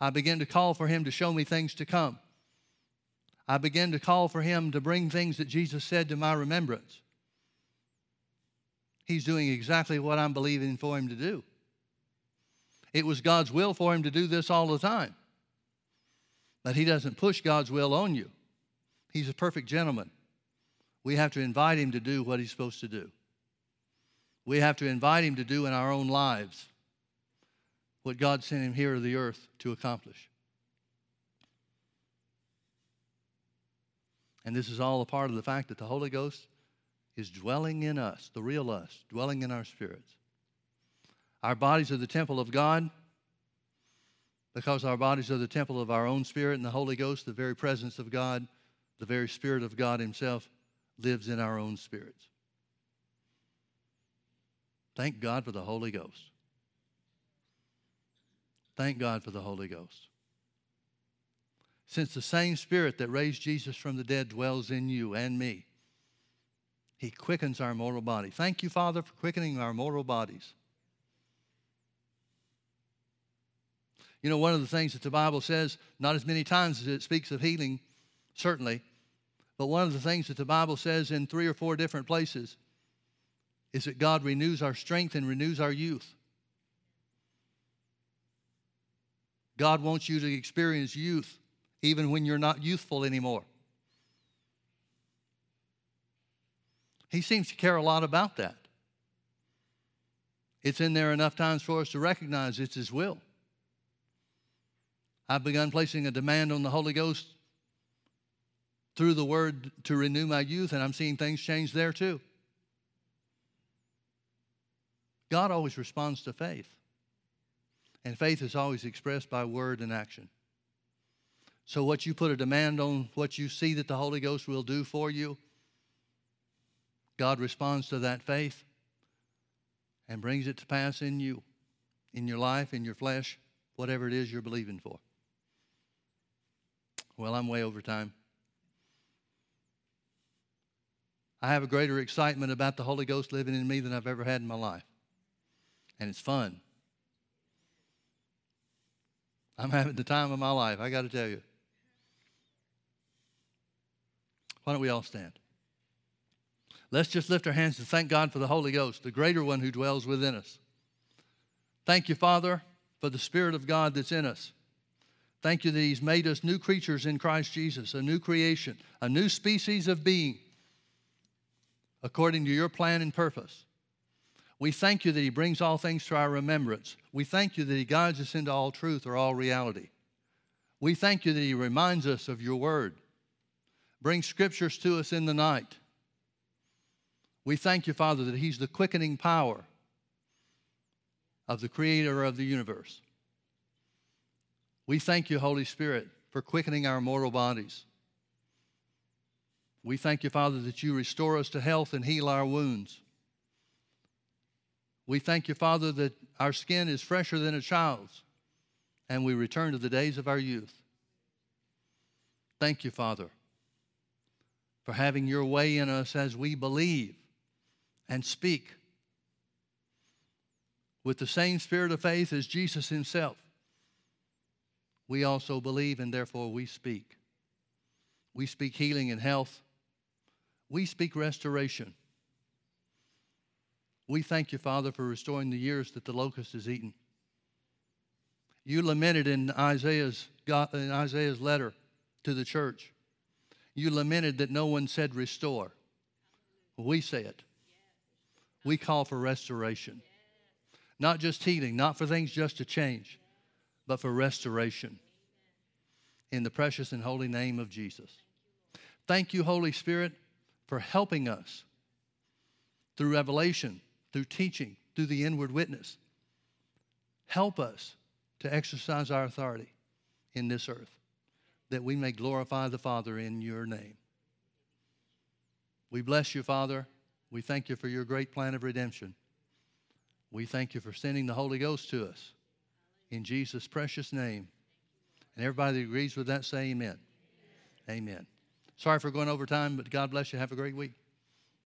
I began to call for him to show me things to come. I began to call for him to bring things that Jesus said to my remembrance. He's doing exactly what I'm believing for him to do. It was God's will for him to do this all the time. But he doesn't push God's will on you. He's a perfect gentleman. We have to invite him to do what he's supposed to do. We have to invite him to do in our own lives what God sent him here to the earth to accomplish. And this is all a part of the fact that the Holy Ghost is dwelling in us, the real us, dwelling in our spirits. Our bodies are the temple of God because our bodies are the temple of our own spirit, and the Holy Ghost, the very presence of God, the very Spirit of God Himself, lives in our own spirits. Thank God for the Holy Ghost. Thank God for the Holy Ghost. Since the same Spirit that raised Jesus from the dead dwells in you and me, He quickens our mortal body. Thank you, Father, for quickening our mortal bodies. You know, one of the things that the Bible says, not as many times as it speaks of healing, certainly, but one of the things that the Bible says in three or four different places is that God renews our strength and renews our youth. God wants you to experience youth even when you're not youthful anymore. He seems to care a lot about that. It's in there enough times for us to recognize it's His will. I've begun placing a demand on the Holy Ghost through the Word to renew my youth, and I'm seeing things change there too. God always responds to faith, and faith is always expressed by word and action. So, what you put a demand on, what you see that the Holy Ghost will do for you, God responds to that faith and brings it to pass in you, in your life, in your flesh, whatever it is you're believing for. Well, I'm way over time. I have a greater excitement about the Holy Ghost living in me than I've ever had in my life. And it's fun. I'm having the time of my life, I got to tell you. Why don't we all stand? Let's just lift our hands and thank God for the Holy Ghost, the greater one who dwells within us. Thank you, Father, for the Spirit of God that's in us. Thank you that He's made us new creatures in Christ Jesus, a new creation, a new species of being, according to your plan and purpose. We thank you that He brings all things to our remembrance. We thank you that He guides us into all truth or all reality. We thank you that He reminds us of your word. Bring scriptures to us in the night. We thank you, Father, that He's the quickening power of the Creator of the universe. We thank you, Holy Spirit, for quickening our mortal bodies. We thank you, Father, that you restore us to health and heal our wounds. We thank you, Father, that our skin is fresher than a child's, and we return to the days of our youth. Thank you, Father, for having your way in us as we believe and speak with the same spirit of faith as Jesus himself. We also believe and therefore we speak. We speak healing and health. We speak restoration. We thank you, Father, for restoring the years that the locust has eaten. You lamented in Isaiah's, in Isaiah's letter to the church. You lamented that no one said restore. We say it. We call for restoration. Not just healing, not for things just to change, but for restoration. In the precious and holy name of Jesus. Thank you, Holy Spirit, for helping us through revelation, through teaching, through the inward witness. Help us to exercise our authority in this earth that we may glorify the Father in your name. We bless you, Father. We thank you for your great plan of redemption. We thank you for sending the Holy Ghost to us in Jesus' precious name. And everybody that agrees with that, say amen. Amen. amen. Sorry for going over time, but God bless you. Have a great week.